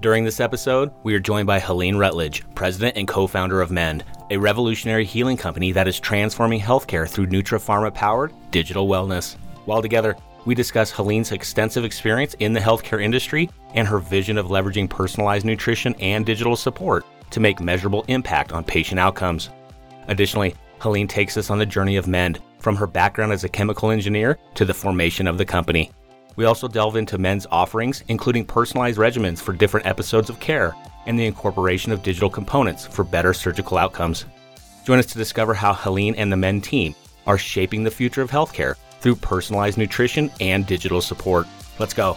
During this episode, we are joined by Helene Rutledge, president and co founder of Mend, a revolutionary healing company that is transforming healthcare through Nutripharma powered digital wellness. While together, we discuss Helene's extensive experience in the healthcare industry and her vision of leveraging personalized nutrition and digital support to make measurable impact on patient outcomes. Additionally, Helene takes us on the journey of Mend, from her background as a chemical engineer to the formation of the company. We also delve into Mend's offerings, including personalized regimens for different episodes of care and the incorporation of digital components for better surgical outcomes. Join us to discover how Helene and the men team are shaping the future of healthcare through personalized nutrition and digital support. Let's go.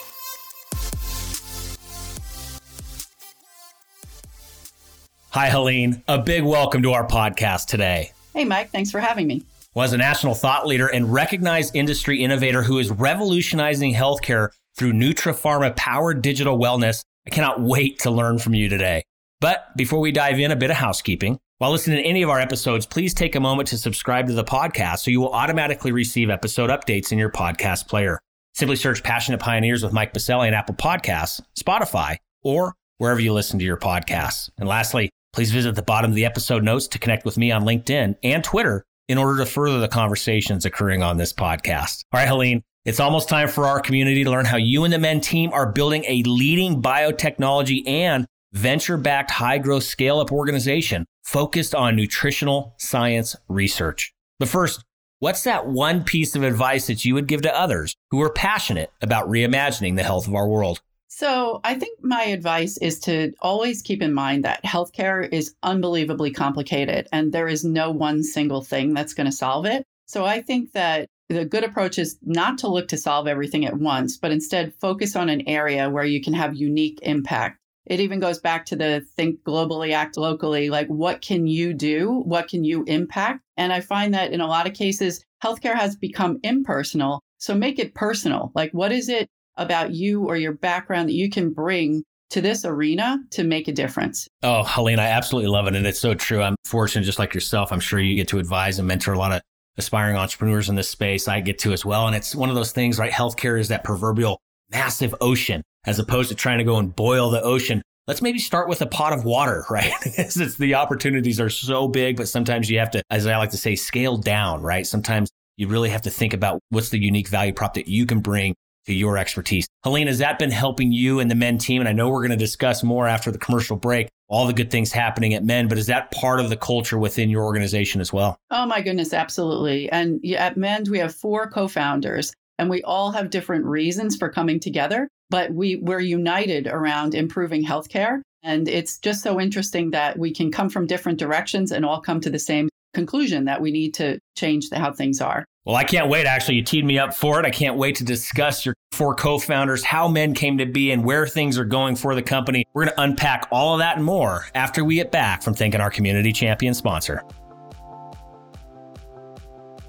Hi, Helene. A big welcome to our podcast today. Hey, Mike. Thanks for having me. Well, as a national thought leader and recognized industry innovator who is revolutionizing healthcare through Nutripharma powered digital wellness, I cannot wait to learn from you today. But before we dive in, a bit of housekeeping. While listening to any of our episodes, please take a moment to subscribe to the podcast so you will automatically receive episode updates in your podcast player. Simply search Passionate Pioneers with Mike Biselli in Apple Podcasts, Spotify, or wherever you listen to your podcasts. And lastly, Please visit the bottom of the episode notes to connect with me on LinkedIn and Twitter in order to further the conversations occurring on this podcast. All right, Helene, it's almost time for our community to learn how you and the Mend team are building a leading biotechnology and venture backed high growth scale up organization focused on nutritional science research. But first, what's that one piece of advice that you would give to others who are passionate about reimagining the health of our world? So, I think my advice is to always keep in mind that healthcare is unbelievably complicated and there is no one single thing that's going to solve it. So, I think that the good approach is not to look to solve everything at once, but instead focus on an area where you can have unique impact. It even goes back to the think globally, act locally. Like, what can you do? What can you impact? And I find that in a lot of cases, healthcare has become impersonal. So make it personal. Like, what is it about you or your background that you can bring to this arena to make a difference. Oh, Helene, I absolutely love it. And it's so true. I'm fortunate, just like yourself. I'm sure you get to advise and mentor a lot of aspiring entrepreneurs in this space. I get to as well. And it's one of those things, right? Healthcare is that proverbial massive ocean as opposed to trying to go and boil the ocean. Let's maybe start with a pot of water, right? it's the opportunities are so big, but sometimes you have to, as I like to say, scale down, right? Sometimes you really have to think about what's the unique value prop that you can bring to your expertise. Helene, has that been helping you and the Mend team? And I know we're going to discuss more after the commercial break, all the good things happening at Mend, but is that part of the culture within your organization as well? Oh, my goodness, absolutely. And at Mend, we have four co founders, and we all have different reasons for coming together, but we, we're united around improving healthcare. And it's just so interesting that we can come from different directions and all come to the same conclusion that we need to change the, how things are. Well, I can't wait. Actually, you teed me up for it. I can't wait to discuss your four co founders, how Mend came to be, and where things are going for the company. We're going to unpack all of that and more after we get back from thanking our community champion sponsor.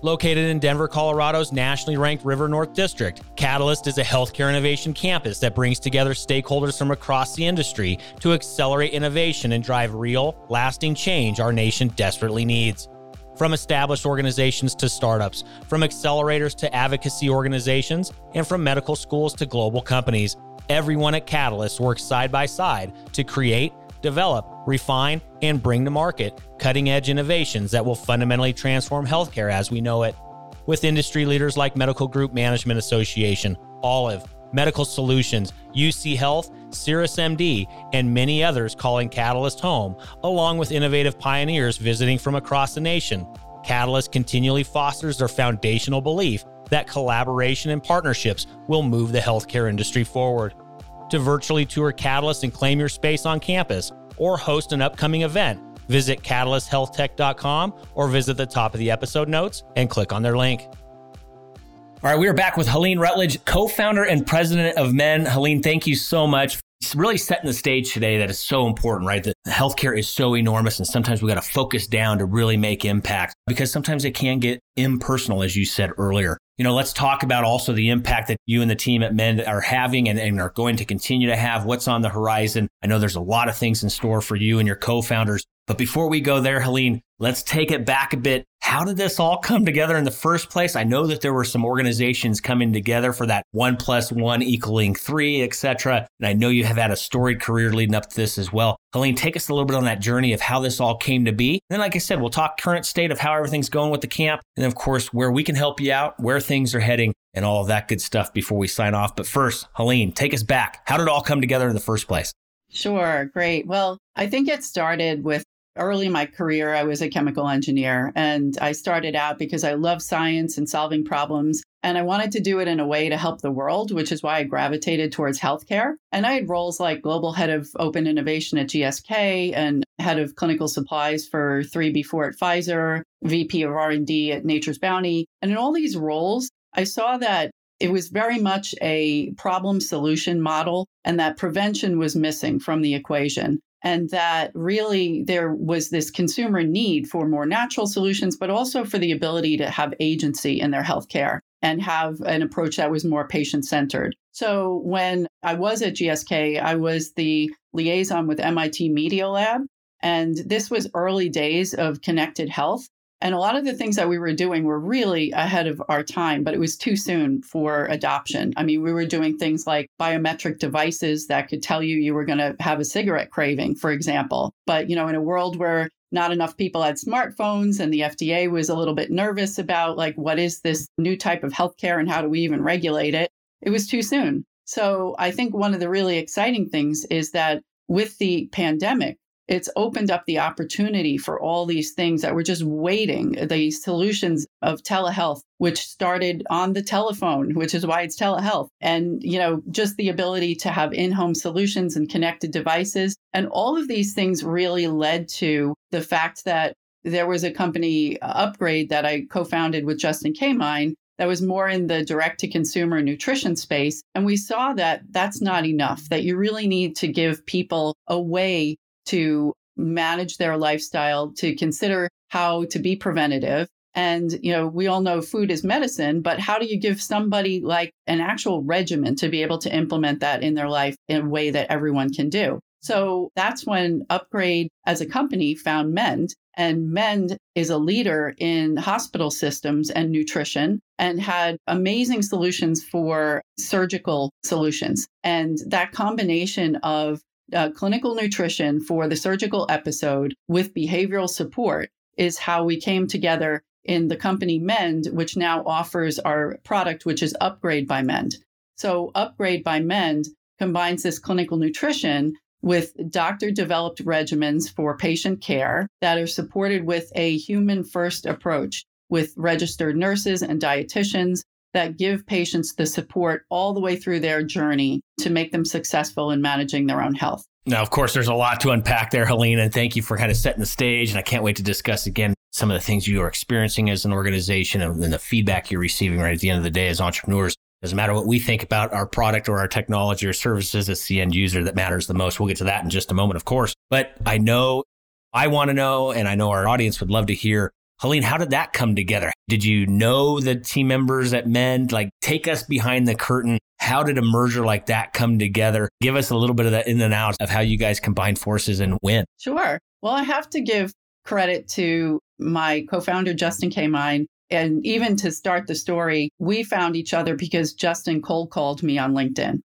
Located in Denver, Colorado's nationally ranked River North District, Catalyst is a healthcare innovation campus that brings together stakeholders from across the industry to accelerate innovation and drive real, lasting change our nation desperately needs. From established organizations to startups, from accelerators to advocacy organizations, and from medical schools to global companies, everyone at Catalyst works side by side to create, develop, refine, and bring to market cutting edge innovations that will fundamentally transform healthcare as we know it. With industry leaders like Medical Group Management Association, Olive, Medical Solutions, UC Health, CirrusMD, and many others calling Catalyst home, along with innovative pioneers visiting from across the nation. Catalyst continually fosters their foundational belief that collaboration and partnerships will move the healthcare industry forward. To virtually tour Catalyst and claim your space on campus or host an upcoming event, visit catalysthealthtech.com or visit the top of the episode notes and click on their link. All right, we are back with Helene Rutledge, co founder and president of Mend. Helene, thank you so much. It's really setting the stage today that is so important, right? That healthcare is so enormous, and sometimes we got to focus down to really make impact because sometimes it can get impersonal, as you said earlier. You know, let's talk about also the impact that you and the team at Mend are having and, and, are going to continue to have. What's on the horizon? I know there's a lot of things in store for you and your co-founders. But before we go there, Helene, let's take it back a bit. How did this all come together in the first place? I know that there were some organizations coming together for that one plus one equaling three, etc. And I know you have had a storied career leading up to this as well. Helene, take us a little bit on that journey of how this all came to be. And then, like I said, we'll talk current state of how everything's going with the camp. And of course, where we can help you out, where things are heading, and all of that good stuff before we sign off. But first, Helene, take us back. How did it all come together in the first place? Sure, great. Well, I think it started with early in my career, I was a chemical engineer and I started out because I love science and solving problems. And I wanted to do it in a way to help the world, which is why I gravitated towards healthcare. And I had roles like global head of open innovation at GSK and head of clinical supplies for 3B4 at Pfizer, VP of R&D at Nature's Bounty. And in all these roles, I saw that it was very much a problem solution model and that prevention was missing from the equation and that really there was this consumer need for more natural solutions, but also for the ability to have agency in their healthcare and have an approach that was more patient centered. So when I was at GSK, I was the liaison with MIT Media Lab. And this was early days of connected health. And a lot of the things that we were doing were really ahead of our time, but it was too soon for adoption. I mean, we were doing things like biometric devices that could tell you you were going to have a cigarette craving, for example. But, you know, in a world where not enough people had smartphones and the FDA was a little bit nervous about like what is this new type of healthcare and how do we even regulate it? It was too soon. So I think one of the really exciting things is that with the pandemic, it's opened up the opportunity for all these things that were just waiting the solutions of telehealth which started on the telephone which is why it's telehealth and you know just the ability to have in-home solutions and connected devices and all of these things really led to the fact that there was a company uh, Upgraid that I co-founded with Justin Kamine that was more in the direct to consumer nutrition space. And we saw that that's not enough, that you really need to give people a way to manage their lifestyle, to consider how to be preventative. And, you know, we all know food is medicine, but how do you give somebody like an actual regimen to be able to implement that in their life in a way that everyone can do? So that's when Upgraid as a company found Mend. And Mend is a leader in hospital systems and nutrition and had amazing solutions for surgical solutions. And that combination of uh, clinical nutrition for the surgical episode with behavioral support is how we came together in the company Mend, which now offers our product, which is Upgraid by Mend. So, Upgraid by Mend combines this clinical nutrition with doctor developed regimens for patient care that are supported with a human first approach with registered nurses and dietitians that give patients the support all the way through their journey to make them successful in managing their own health. Now, of course, there's a lot to unpack there, Helena, and thank you for kind of setting the stage. And I can't wait to discuss again some of the things you are experiencing as an organization and the feedback you're receiving right at the end of the day as entrepreneurs. Doesn't matter what we think about our product or our technology or services, it's the end user that matters the most. We'll get to that in just a moment, of course. But I know I want to know, and I know our audience would love to hear Helene, how did that come together? Did you know the team members at Mend? Like, take us behind the curtain. How did a merger like that come together? Give us a little bit of that in and out of how you guys combined forces and win. Sure. Well, I have to give credit to my co founder, Justin Kamine. And even to start the story, we found each other because Justin cold called me on LinkedIn.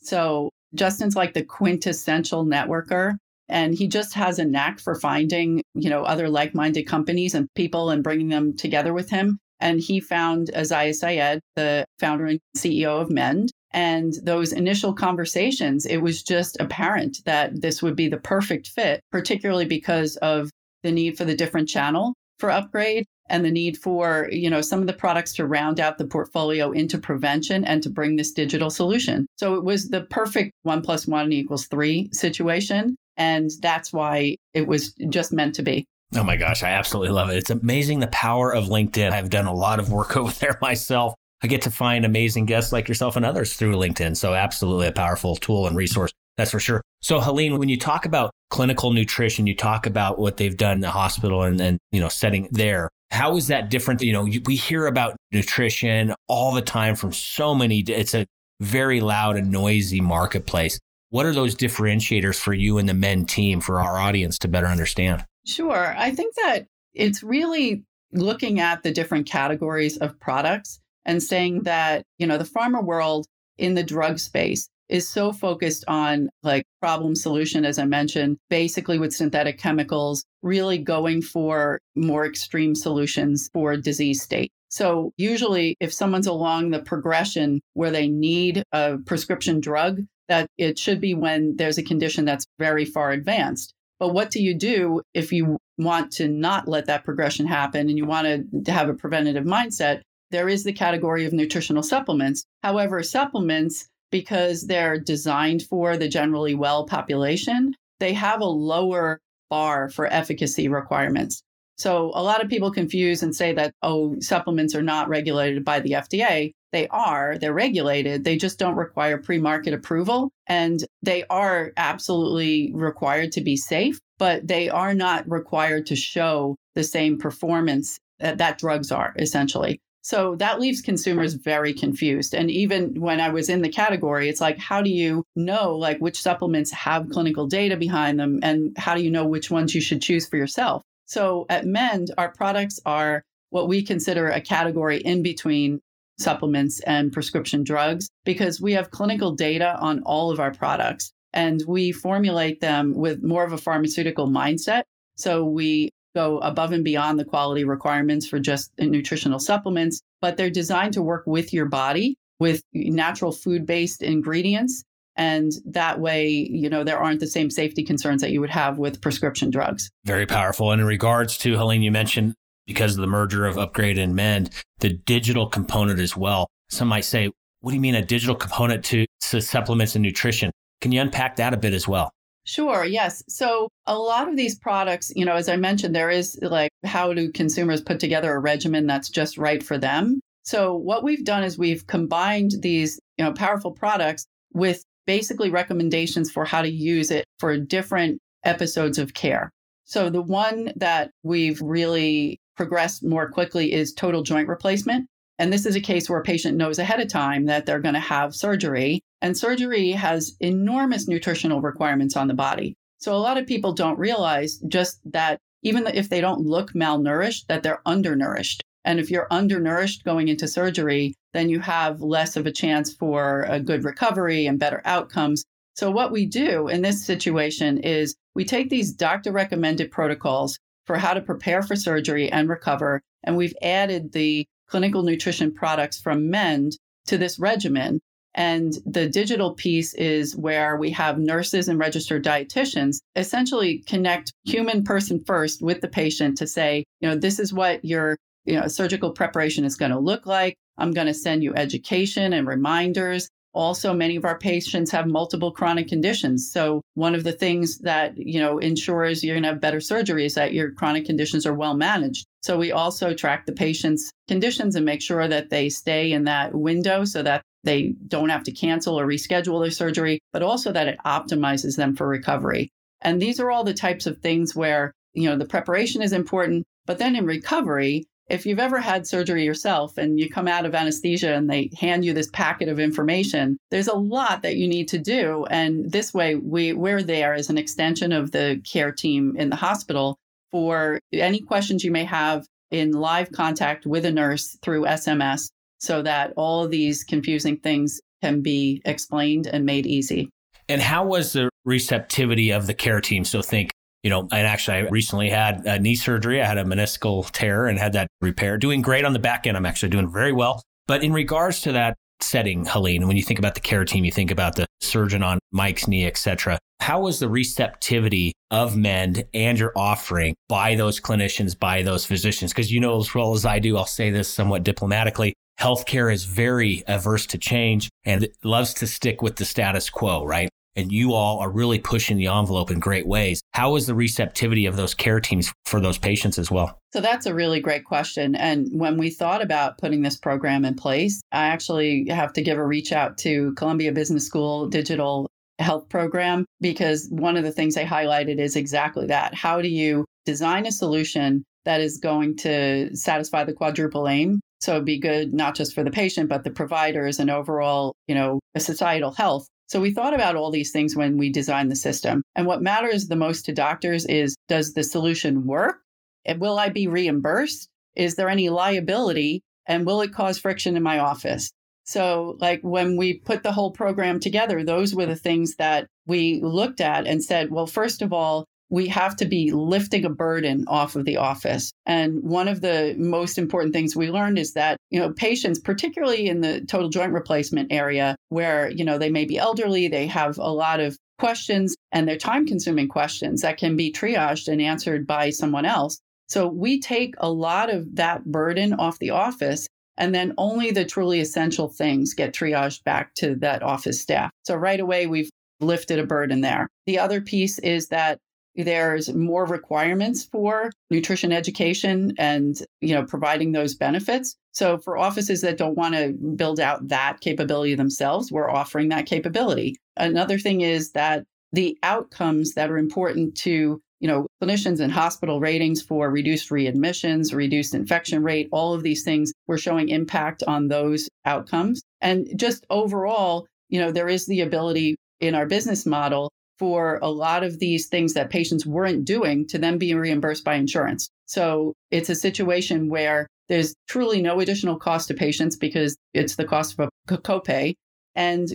So Justin's like the quintessential networker and he just has a knack for finding you know other like-minded companies and people and bringing them together with him and he found Isaiah Syed, the founder and CEO of Mend. And those initial conversations, it was just apparent that this would be the perfect fit, particularly because of the need for the different channel for Upgraid and the need for you know some of the products to round out the portfolio into prevention and to bring this digital solution so it was the perfect one plus one equals three situation and that's why it was just meant to be. Oh my gosh, I absolutely love it. It's amazing the power of LinkedIn. I've done a lot of work over there myself. I get to find amazing guests like yourself and others through LinkedIn. So absolutely a powerful tool and resource. That's for sure. So Helene, when you talk about clinical nutrition, you talk about what they've done in the hospital and, and you know, setting there. How is that different? You know, we hear about nutrition all the time from so many, it's a very loud and noisy marketplace. What are those differentiators for you and the Mend team for our audience to better understand? Sure. I think that it's really looking at the different categories of products and saying that, you know, the pharma world in the drug space is so focused on like problem solution, as I mentioned, basically with synthetic chemicals, really going for more extreme solutions for disease state. So, usually, if someone's along the progression where they need a prescription drug, that it should be when there's a condition that's very far advanced. But what do you do if you want to not let that progression happen and you want to have a preventative mindset? There is the category of nutritional supplements. However, supplements because they're designed for the generally well population, they have a lower bar for efficacy requirements. So a lot of people confuse and say that, oh, supplements are not regulated by the FDA. They are, they're regulated. They just don't require pre market approval. And they are absolutely required to be safe, but they are not required to show the same performance that, that drugs are, essentially. So that leaves consumers very confused. And even when I was in the category, it's like, how do you know like which supplements have clinical data behind them and how do you know which ones you should choose for yourself? So at Mend, our products are what we consider a category in between supplements and prescription drugs because we have clinical data on all of our products and we formulate them with more of a pharmaceutical mindset. So we go above and beyond the quality requirements for just nutritional supplements, but they're designed to work with your body with natural food based ingredients. And that way, you know, there aren't the same safety concerns that you would have with prescription drugs. Very powerful. And in regards to Helene, you mentioned because of the merger of Upgraid and Mend, the digital component as well. Some might say, what do you mean a digital component to, to supplements and nutrition? Can you unpack that a bit as well? Sure, yes. So a lot of these products, you know, as I mentioned, there is like how do consumers put together a regimen that's just right for them? So what we've done is we've combined these, you know, powerful products with basically recommendations for how to use it for different episodes of care. So the one that we've really progressed more quickly is total joint replacement. And this is a case where a patient knows ahead of time that they're going to have surgery. And surgery has enormous nutritional requirements on the body. So a lot of people don't realize just that even if they don't look malnourished, that they're undernourished. And if you're undernourished going into surgery, then you have less of a chance for a good recovery and better outcomes. So, what we do in this situation is we take these doctor recommended protocols for how to prepare for surgery and recover, and we've added the clinical nutrition products from Mend to this regimen. And the digital piece is where we have nurses and registered dietitians essentially connect human person first with the patient to say, you know, this is what your you know, surgical preparation is going to look like. I'm going to send you education and reminders. Also, many of our patients have multiple chronic conditions. So, one of the things that, you know, ensures you're going to have better surgery is that your chronic conditions are well managed. So, we also track the patient's conditions and make sure that they stay in that window so that they don't have to cancel or reschedule their surgery, but also that it optimizes them for recovery. And these are all the types of things where, you know, the preparation is important, but then in recovery, if you've ever had surgery yourself and you come out of anesthesia and they hand you this packet of information, there's a lot that you need to do. And this way, we, we're there as an extension of the care team in the hospital for any questions you may have in live contact with a nurse through SMS so that all of these confusing things can be explained and made easy. And how was the receptivity of the care team? So think you know, and actually, I recently had a knee surgery. I had a meniscal tear and had that repaired. Doing great on the back end. I'm actually doing very well. But in regards to that setting, Helene, when you think about the care team, you think about the surgeon on Mike's knee, etc. How was the receptivity of Mend and your offering by those clinicians, by those physicians? Because you know as well as I do, I'll say this somewhat diplomatically. Healthcare is very averse to change and loves to stick with the status quo, right? And you all are really pushing the envelope in great ways. How is the receptivity of those care teams for those patients as well? So that's a really great question. And when we thought about putting this program in place, I actually have to give a reach out to Columbia Business School Digital Health Program because one of the things they highlighted is exactly that. How do you design a solution that is going to satisfy the quadruple aim so it'd be good not just for the patient, but the providers and overall, you know, societal health. So we thought about all these things when we designed the system. And what matters the most to doctors is does the solution work? And will I be reimbursed? Is there any liability? And will it cause friction in my office? So, like when we put the whole program together, those were the things that we looked at and said, well, first of all, we have to be lifting a burden off of the office. And one of the most important things we learned is that, you know, patients, particularly in the total joint replacement area, where, you know, they may be elderly, they have a lot of questions and they're time consuming questions that can be triaged and answered by someone else. So we take a lot of that burden off the office and then only the truly essential things get triaged back to that office staff. So right away, we've lifted a burden there. The other piece is that there's more requirements for nutrition education and you know providing those benefits. So for offices that don't want to build out that capability themselves we're offering that capability. Another thing is that the outcomes that are important to you know clinicians and hospital ratings for reduced readmissions reduced infection rate all of these things we're showing impact on those outcomes. And just overall you know there is the ability in our business model for a lot of these things that patients weren't doing to then be reimbursed by insurance. So it's a situation where there's truly no additional cost to patients because it's the cost of a copay. And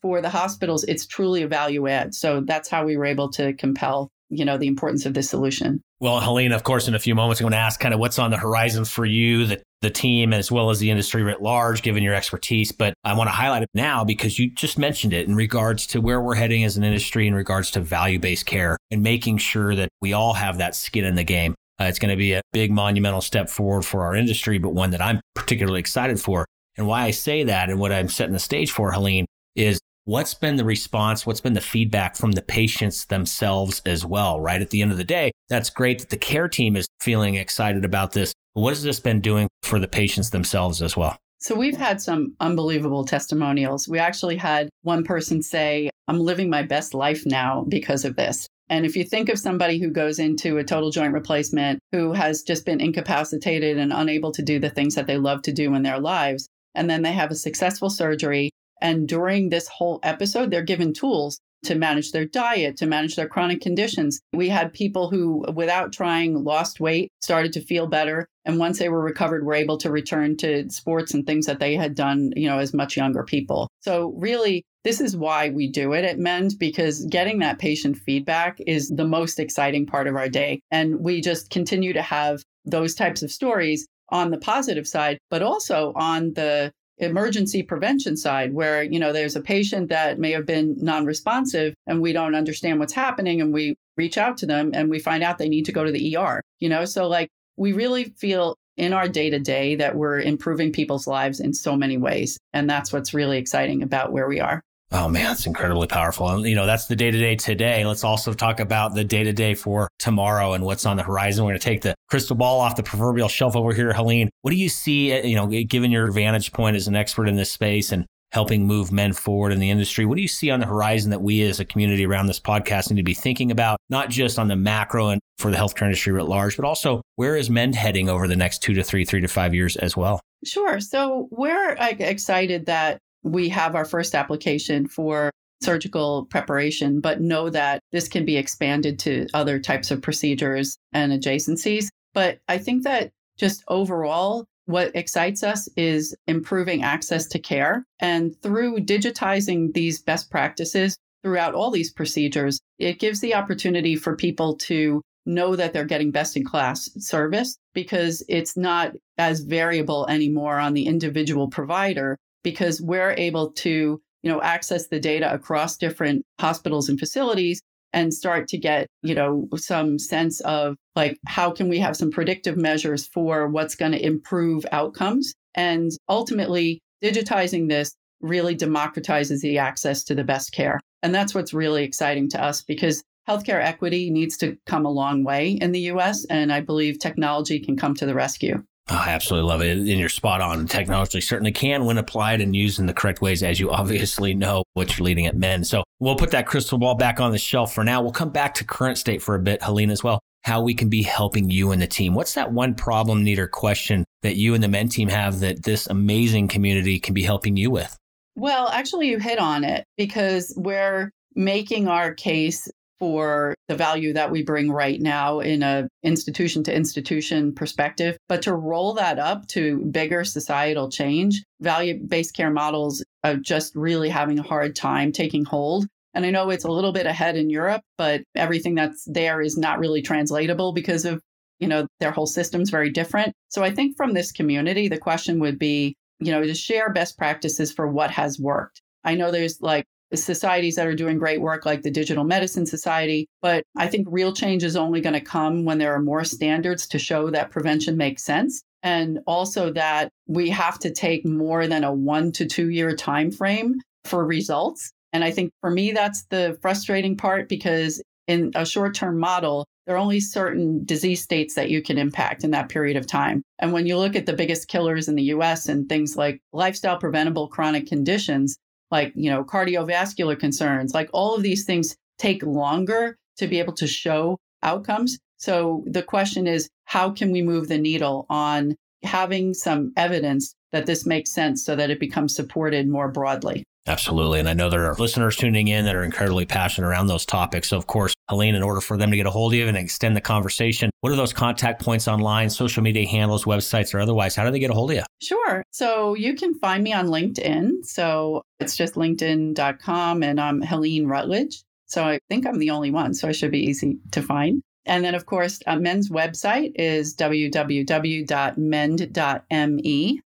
for the hospitals, it's truly a value add. So that's how we were able to compel you know the importance of this solution. Well, Helene, of course, in a few moments, I'm going to ask kind of what's on the horizon for you, the, the team, as well as the industry writ large, given your expertise. But I want to highlight it now because you just mentioned it in regards to where we're heading as an industry in regards to value based care and making sure that we all have that skin in the game. Uh, it's going to be a big monumental step forward for our industry, but one that I'm particularly excited for. And why I say that and what I'm setting the stage for, Helene, is what's been the response? What's been the feedback from the patients themselves as well, right? At the end of the day, that's great that the care team is feeling excited about this. What has this been doing for the patients themselves as well? So we've had some unbelievable testimonials. We actually had one person say, I'm living my best life now because of this. And if you think of somebody who goes into a total joint replacement who has just been incapacitated and unable to do the things that they love to do in their lives, and then they have a successful surgery and during this whole episode, they're given tools to manage their diet, to manage their chronic conditions. We had people who, without trying, lost weight, started to feel better. And once they were recovered, were able to return to sports and things that they had done, you know, as much younger people. So, really, this is why we do it at Mend because getting that patient feedback is the most exciting part of our day. And we just continue to have those types of stories on the positive side, but also on the emergency prevention side where you know there's a patient that may have been non-responsive and we don't understand what's happening and we reach out to them and we find out they need to go to the ER you know? So like we really feel in our day to day that we're improving people's lives in so many ways and that's what's really exciting about where we are Oh man, it's incredibly powerful. And you know, that's the day to day today. Let's also talk about the day to day for tomorrow and what's on the horizon. We're going to take the crystal ball off the proverbial shelf over here, Helene. What do you see, uh, you know, given your vantage point as an expert in this space and helping move Mend forward in the industry. What do you see on the horizon that we as a community around this podcast need to be thinking about, not just on the macro and for the healthcare industry writ large, but also where is Mend heading over the next two to three, three to five years as well? Sure. So we're excited that we have our first application for surgical preparation, but know that this can be expanded to other types of procedures and adjacencies. But I think that just overall, what excites us is improving access to care. And through digitizing these best practices throughout all these procedures, it gives the opportunity for people to know that they're getting best in class service because it's not as variable anymore on the individual provider because we're able to you know access the data across different hospitals and facilities and start to get you know some sense of like how can we have some predictive measures for what's going to improve outcomes and ultimately digitizing this really democratizes the access to the best care And that's what's really exciting to us because healthcare equity needs to come a long way in the US. And I believe technology can come to the rescue. Oh, I absolutely love it. And you're spot on. Technology certainly can, when applied and used in the correct ways, as you obviously know what you're leading at Mend. So we'll put that crystal ball back on the shelf for now. We'll come back to current state for a bit, Helene, as well. How we can be helping you and the team. What's that one problem, need, or question that you and the Mend team have that this amazing community can be helping you with? Well, actually, you hit on it because we're making our case for the value that we bring right now in a institution to institution perspective but to roll that up to bigger societal change value based care models are just really having a hard time taking hold. And i know it's a little bit ahead in europe but everything that's there is not really translatable because of you know their whole system's very different. So i think from this community the question would be you know to share best practices for what has worked. I know there's like societies that are doing great work like the Digital Medicine Society. But I think real change is only going to come when there are more standards to show that prevention makes sense. And also that we have to take more than a one to two year time frame for results. And I think for me, that's the frustrating part because in a short term model, there are only certain disease states that you can impact in that period of time. And when you look at the biggest killers in the US and things like lifestyle preventable chronic conditions, like, you know, cardiovascular concerns, like all of these things take longer to be able to show outcomes. So the question is, how can we move the needle on having some evidence that this makes sense so that it becomes supported more broadly? Absolutely. And I know there are listeners tuning in that are incredibly passionate around those topics. So, of course, Helene, in order for them to get a hold of you and extend the conversation, what are those contact points online, social media handles, websites, or otherwise? How do they get a hold of you? Sure. So, you can find me on LinkedIn. So, it's just linkedin.com and I'm Helene Rutledge. So, I think I'm the only one. So, I should be easy to find. And then, of course, uh, Mend's website is www.mend.me.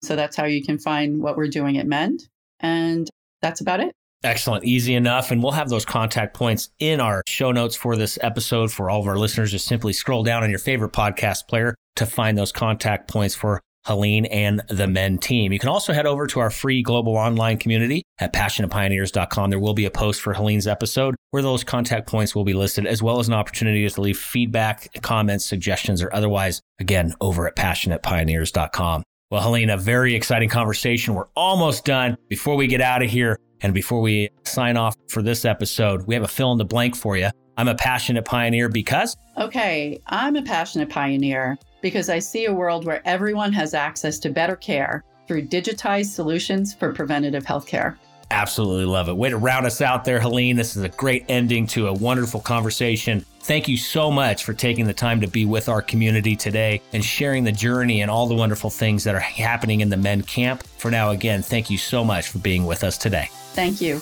So that's how you can find what we're doing at Mend. And that's about it. Excellent. Easy enough. And we'll have those contact points in our show notes for this episode for all of our listeners. Just simply scroll down on your favorite podcast player to find those contact points for Helene and the Mend team. You can also head over to our free global online community at passionatepioneers.com. There will be a post for Helene's episode where those contact points will be listed, as well as an opportunity to leave feedback, comments, suggestions, or otherwise, again, over at passionatepioneers.com. Well, Helene, a very exciting conversation. We're almost done. Before we get out of here and before we sign off for this episode, we have a fill in the blank for you. I'm a passionate pioneer because. Okay, I'm a passionate pioneer because I see a world where everyone has access to better care through digitized solutions for preventative health care. Absolutely love it. Way to round us out there, Helene. This is a great ending to a wonderful conversation. Thank you so much for taking the time to be with our community today and sharing the journey and all the wonderful things that are happening in the Mend camp. For now, again, thank you so much for being with us today. Thank you.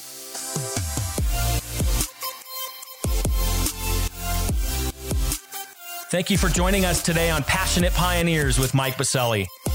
Thank you for joining us today on Passionate Pioneers with Mike Biselli.